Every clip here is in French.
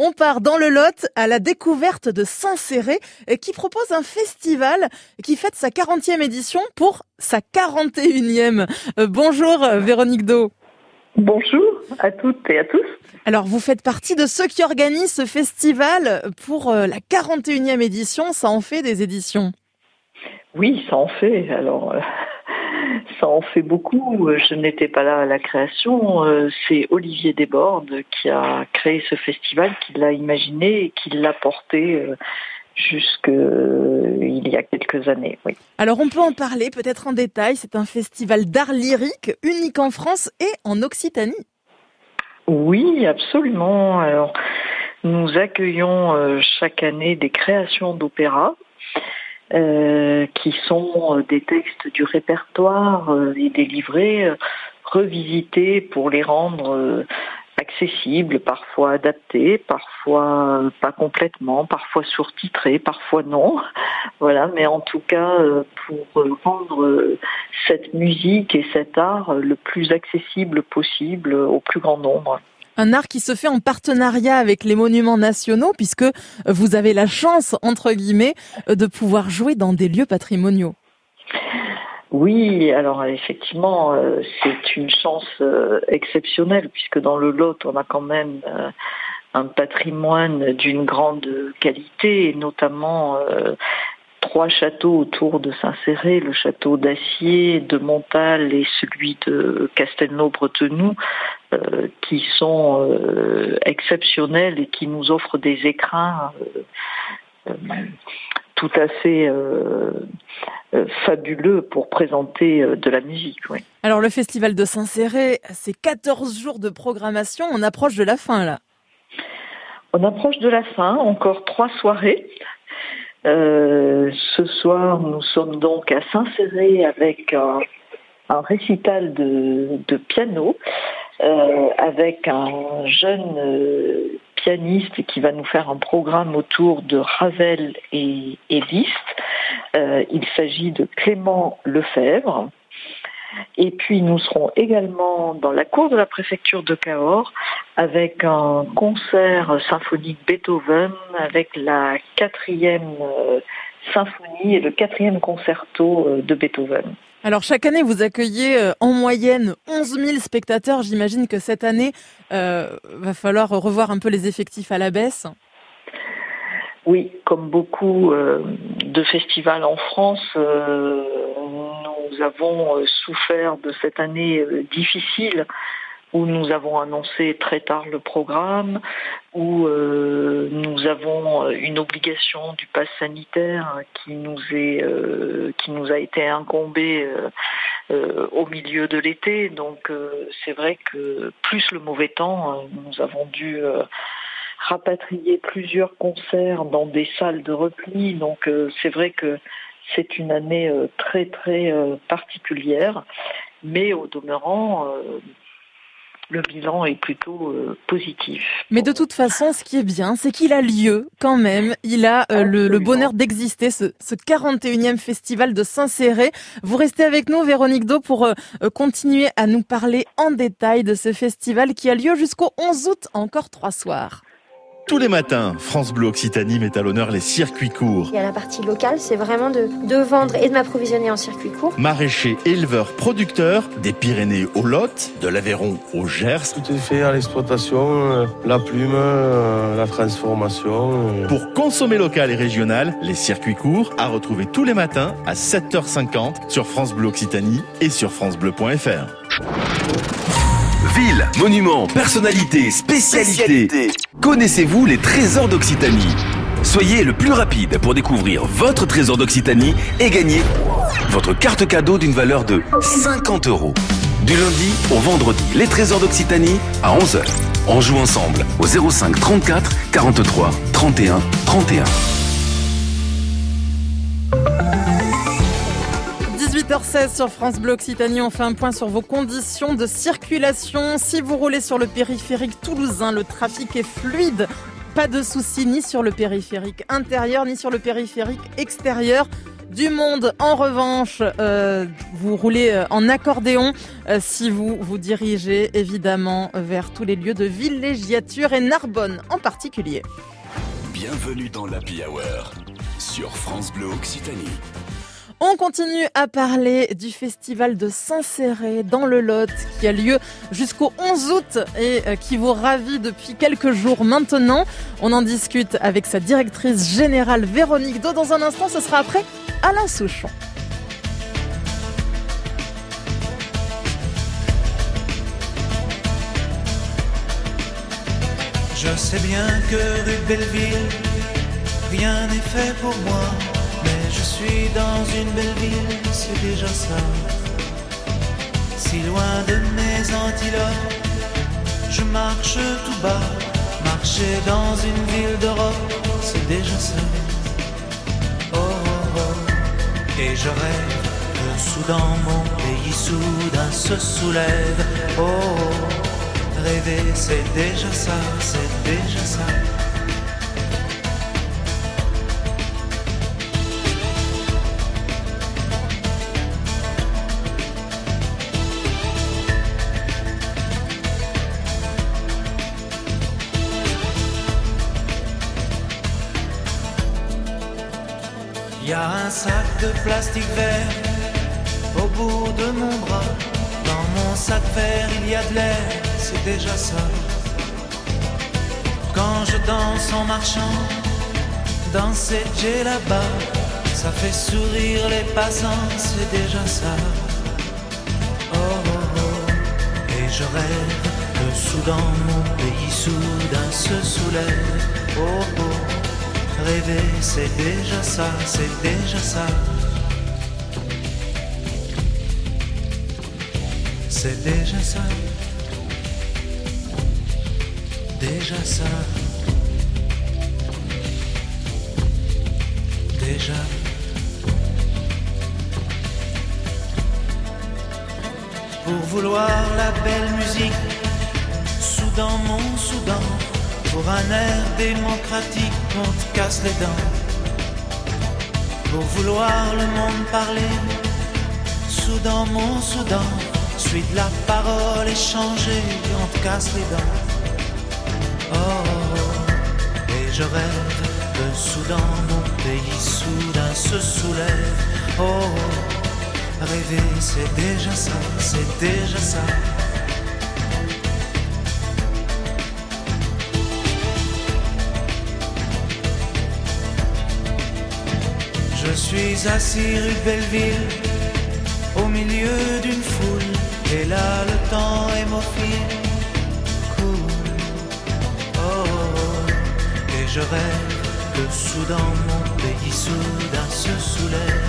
On part dans le Lot à la découverte de Saint-Céré qui propose un festival qui fête sa 40e édition pour sa 41e. Euh, bonjour Véronique Do. Bonjour à toutes et à tous. Alors vous faites partie de ceux qui organisent ce festival pour euh, la 41e édition, ça en fait des éditions? Oui, ça en fait. Alors euh, ça en fait beaucoup. Je n'étais pas là à la création. C'est Olivier Desbordes qui a créé ce festival, qui l'a imaginé et qui l'a porté jusqu'il y a quelques années. Oui. Alors on peut en parler peut-être en détail. C'est un festival d'art lyrique unique en France et en Occitanie. Oui, absolument. Alors nous accueillons euh, chaque année des créations d'opéra. Euh, qui sont euh, des textes du répertoire et des livrets revisités pour les rendre accessible, parfois adapté, parfois pas complètement, parfois surtitré, parfois non. Voilà, mais en tout cas euh, pour rendre cette musique et cet art le plus accessible possible au plus grand nombre. Un art qui se fait en partenariat avec les monuments nationaux puisque vous avez la chance, entre guillemets, de pouvoir jouer dans des lieux patrimoniaux. Oui, alors effectivement, euh, c'est une chance euh, exceptionnelle puisque dans le Lot, on a quand même euh, un patrimoine d'une grande qualité, notamment trois châteaux autour de Saint-Céré, le château d'Acier, de Montal et celui de Castelnau-Bretenoux, qui sont exceptionnels et qui nous offrent des écrins tout à fait euh, euh, fabuleux pour présenter euh, de la musique. Alors le festival de Saint-Céré, c'est 14 jours de programmation, on approche de la fin là. On approche de la fin, encore trois soirées. ce soir, nous sommes donc à Saint-Céré avec un, récital de, piano, avec un jeune pianiste qui va nous faire un programme autour de Ravel et, Liszt. Euh, il s'agit de Clément Lefebvre. Et puis nous serons également dans la cour de la préfecture de Cahors avec un concert symphonique Beethoven avec la quatrième euh, symphonie et le quatrième concerto euh, de Beethoven. Alors chaque année, vous accueillez euh, en moyenne 11 000 spectateurs. J'imagine que cette année, euh, va falloir revoir un peu les effectifs à la baisse. Oui, comme beaucoup euh, de festivals en France, nous avons souffert de cette année difficile où nous avons annoncé très tard le programme, où euh, nous avons une obligation du pass sanitaire qui nous est euh, qui nous a été incombée euh, au milieu de l'été. Donc c'est vrai que plus le mauvais temps, nous avons dû rapatrier plusieurs concerts dans des salles de repli. Donc c'est vrai que c'est une année très très particulière, mais au demeurant le bilan est plutôt euh, positif. Mais de toute façon, ce qui est bien, c'est qu'il a lieu quand même. Il a euh, le, bonheur d'exister, ce, 41e festival de Saint-Céré. Vous restez avec nous, Véronique Do, pour euh, continuer à nous parler en détail de ce festival qui a lieu jusqu'au 11 août, encore trois soirs. Tous les matins, France Bleu Occitanie met à l'honneur les circuits courts. Il y a la partie locale, c'est vraiment de, de vendre et de m'approvisionner en circuit court. Maraîchers, éleveurs, producteurs, des Pyrénées au Lot, de l'Aveyron au Gers. Tout est fait à l'exploitation, euh, la plume, euh, la transformation. Euh. Pour consommer local et régional, les circuits courts à retrouver tous les matins à 7h50 sur France Bleu Occitanie et sur francebleu.fr. Ville, monuments, personnalités, spécialités. Connaissez-vous les trésors d'Occitanie? Soyez le plus rapide pour découvrir votre trésor d'Occitanie et gagner votre carte cadeau d'une valeur de 50 euros. Du lundi au vendredi, les trésors d'Occitanie à 11h. On joue ensemble au 05 34 43 31 31. 18h16 sur France Bleu Occitanie, on fait un point sur vos conditions de circulation. Si vous roulez sur le périphérique toulousain, le trafic est fluide. Pas de soucis ni sur le périphérique intérieur ni sur le périphérique extérieur. du monde. En revanche, euh, vous roulez euh, en accordéon euh, si vous vous dirigez évidemment vers tous les lieux de villégiature et Narbonne en particulier. Bienvenue dans l'Happy Hour sur France Bleu Occitanie. On continue à parler du festival de Saint-Céré dans le Lot qui a lieu jusqu'au 11 août et euh, qui vous ravit depuis quelques jours maintenant. On en discute avec sa directrice générale Véronique Do. Dans un instant, ce sera après Alain Souchon. Je sais bien que rue Belleville, rien n'est fait pour moi. Je suis dans une belle ville, c'est déjà ça. Si loin de mes antilopes, je marche tout bas. Marcher dans une ville d'Europe, c'est déjà ça. Oh, oh, oh. Et je rêve que soudain mon pays soudain se soulève. Oh, oh. rêver c'est déjà ça, c'est déjà ça. Un sac de plastique vert au bout de mon bras. Dans mon sac vert, il y a de l'air, c'est déjà ça. Quand je danse en marchant dans cette jet là-bas, ça fait sourire les passants, c'est déjà ça. Oh, oh, oh. Et je rêve que soudain mon pays soudain se soulève. Oh, oh. C'est déjà ça, c'est déjà ça. C'est déjà ça. Déjà ça. Déjà. Pour vouloir la belle musique, soudain mon soudain, pour un air démocratique, on te casse les dents. Pour vouloir le monde parler, soudain mon soudain, suite la parole échangée, on te casse les dents. Oh, et je rêve que soudain mon pays soudain se soulève. Oh, rêver c'est déjà ça, c'est déjà ça. Je suis assis rue Belleville, au milieu d'une foule, et là le temps hémophile coule. Oh, oh, et je rêve que soudain mon pays soudain se soulève.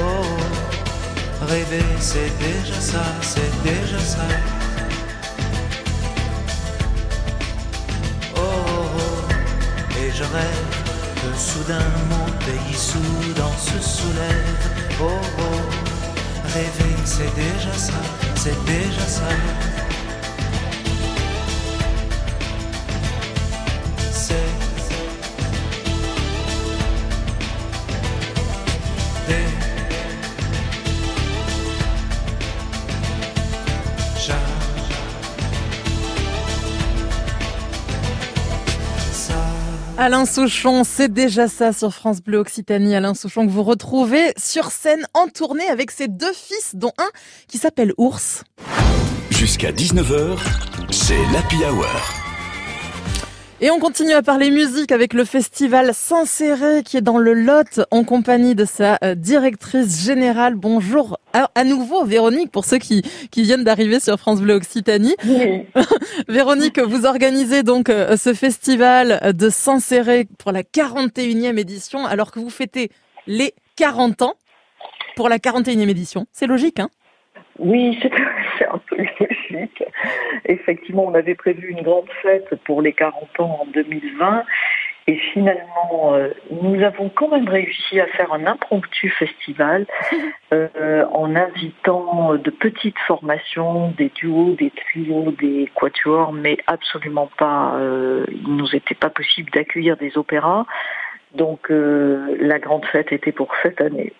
Oh, rêver c'est déjà ça, c'est déjà ça. Oh. et je rêve soudain mon pays soudain se soulève. Oh oh, rêver c'est déjà ça, c'est déjà ça. Alain Souchon, c'est déjà ça sur France Bleu Occitanie. Alain Souchon que vous retrouvez sur scène en tournée avec ses deux fils, dont un qui s'appelle Ours. Jusqu'à 19h, c'est l'Happy Hour. Et on continue à parler musique avec le festival Saint-Céré qui est dans le Lot en compagnie de sa euh, directrice générale. Bonjour à, à nouveau Véronique pour ceux qui, qui viennent d'arriver sur France Bleu Occitanie. Oui. Véronique, vous organisez donc euh, ce festival de Saint-Céré pour la 41e édition alors que vous fêtez les 40 ans pour la 41e édition. C'est logique, hein? Oui, c'est un peu logique. Effectivement, on avait prévu une grande fête pour les 40 ans en 2020. Et finalement, euh, nous avons quand même réussi à faire un impromptu festival euh, en invitant de petites formations, des duos, des trios, des quatuors, mais absolument pas, euh, il nous était pas possible d'accueillir des opéras. Donc euh, la grande fête était pour cette année.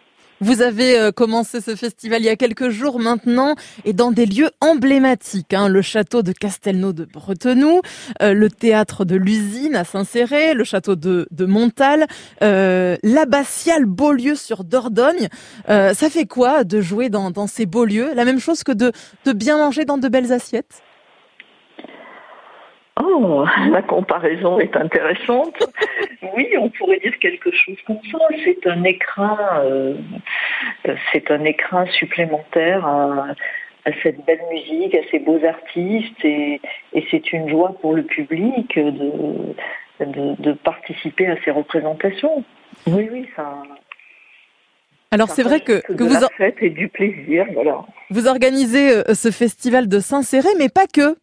Vous avez euh, commencé ce festival il y a quelques jours maintenant et dans des lieux emblématiques, hein, le château de Castelnau de Bretenoux, euh, le théâtre de l'usine à Saint-Céré, le château de, Montal, euh, l'abbatiale Beaulieu sur Dordogne. Euh, ça fait quoi de jouer dans, dans ces beaux lieux? La même chose que de bien manger dans de belles assiettes? Oh, la comparaison est intéressante. Oui, on pourrait dire quelque chose comme ça. C'est un écrin, euh, c'est un écrin supplémentaire à, à, cette belle musique, à ces beaux artistes, et, et c'est une joie pour le public de, de, de, participer à ces représentations. Oui, oui, ça. Alors c'est vrai que, que vous et du plaisir, voilà. Vous organisez euh, ce festival de Saint-Céré, mais pas que.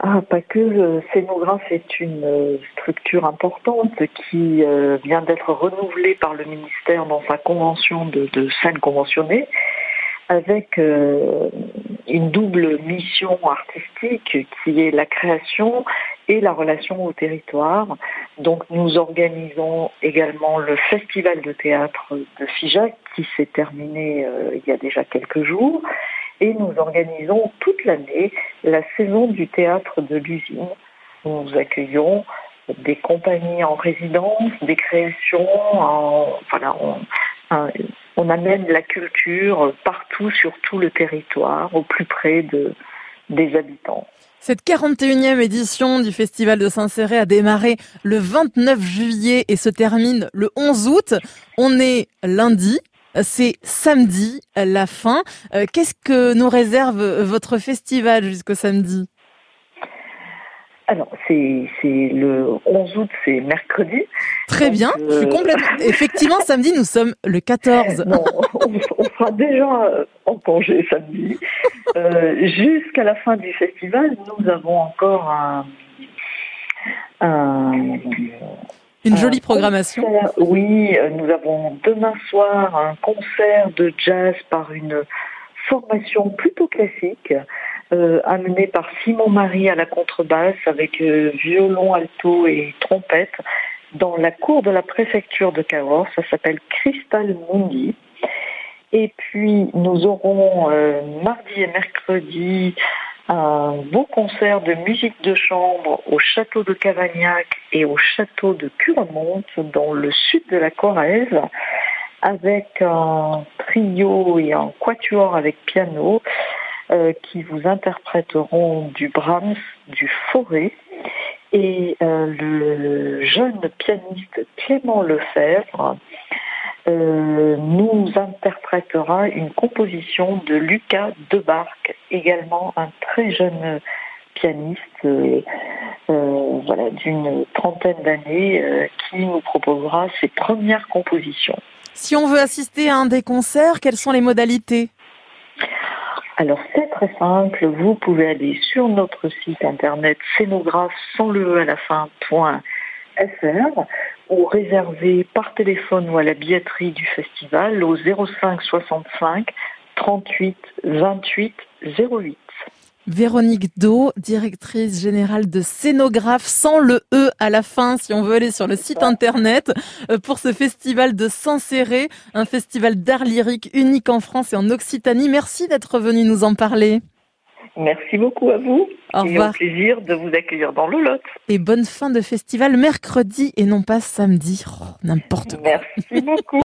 Ah, pas que. Le Scénographe est une euh, structure importante qui euh, vient d'être renouvelée par le ministère dans sa convention de, scène conventionnée avec euh, une double mission artistique qui est la création et la relation au territoire. Donc nous organisons également le festival de théâtre de Figeac qui s'est terminé il y a déjà quelques jours et nous organisons toute l'année la saison du théâtre de l'usine. Nous accueillons des compagnies en résidence, des créations, en, voilà, on, on amène la culture partout sur tout le territoire, au plus près de, des habitants. Cette 41e édition du Festival de Saint-Céré a démarré le 29 juillet et se termine le 11 août. On est lundi, c'est samedi la fin. Euh, qu'est-ce que nous réserve votre festival jusqu'au samedi? Alors, c'est le 11 août, c'est mercredi. Très bien, euh... je suis complètement... Effectivement, samedi, nous sommes le 14. Non, on, on sera déjà en congé samedi. Euh, Jusqu'à la fin du festival, nous avons encore un... un une jolie programmation. Concert, oui, nous avons demain soir un concert de jazz par une formation plutôt classique euh, amené par Simon Marie à la contrebasse avec euh, violon, alto et trompette dans la cour de la préfecture de Cahors. Ça s'appelle Crystal Mundi. Et puis nous aurons euh, mardi et mercredi un beau concert de musique de chambre au château de Cavagnac et au château de Curemonte dans le sud de la Corrèze avec un trio et un quatuor avec piano euh, qui vous interpréteront du Brahms, du Forêt. Et euh, le jeune pianiste Clément Lefebvre euh, nous interprétera une composition de Lucas Debarque, également un très jeune pianiste euh, euh, voilà, d'une trentaine d'années euh, qui nous proposera ses premières compositions. Si on veut assister à un des concerts, quelles sont les modalités? Alors c'est très simple, vous pouvez aller sur notre site internet scénographe sans le e à la fin point fr ou réserver par téléphone ou à la billetterie du festival au 05 65 38 28 08. Véronique Do, directrice générale de Scénographe, sans le E à la fin, si on veut aller sur le site internet, euh, pour ce festival de Saint-Céré, un festival d'art lyrique unique en France et en Occitanie. Merci d'être venu nous en parler. Merci beaucoup à vous. Au et revoir. au plaisir de vous accueillir dans le Lot. Et bonne fin de festival mercredi et non pas samedi. Oh, N'importe quoi. Merci beaucoup.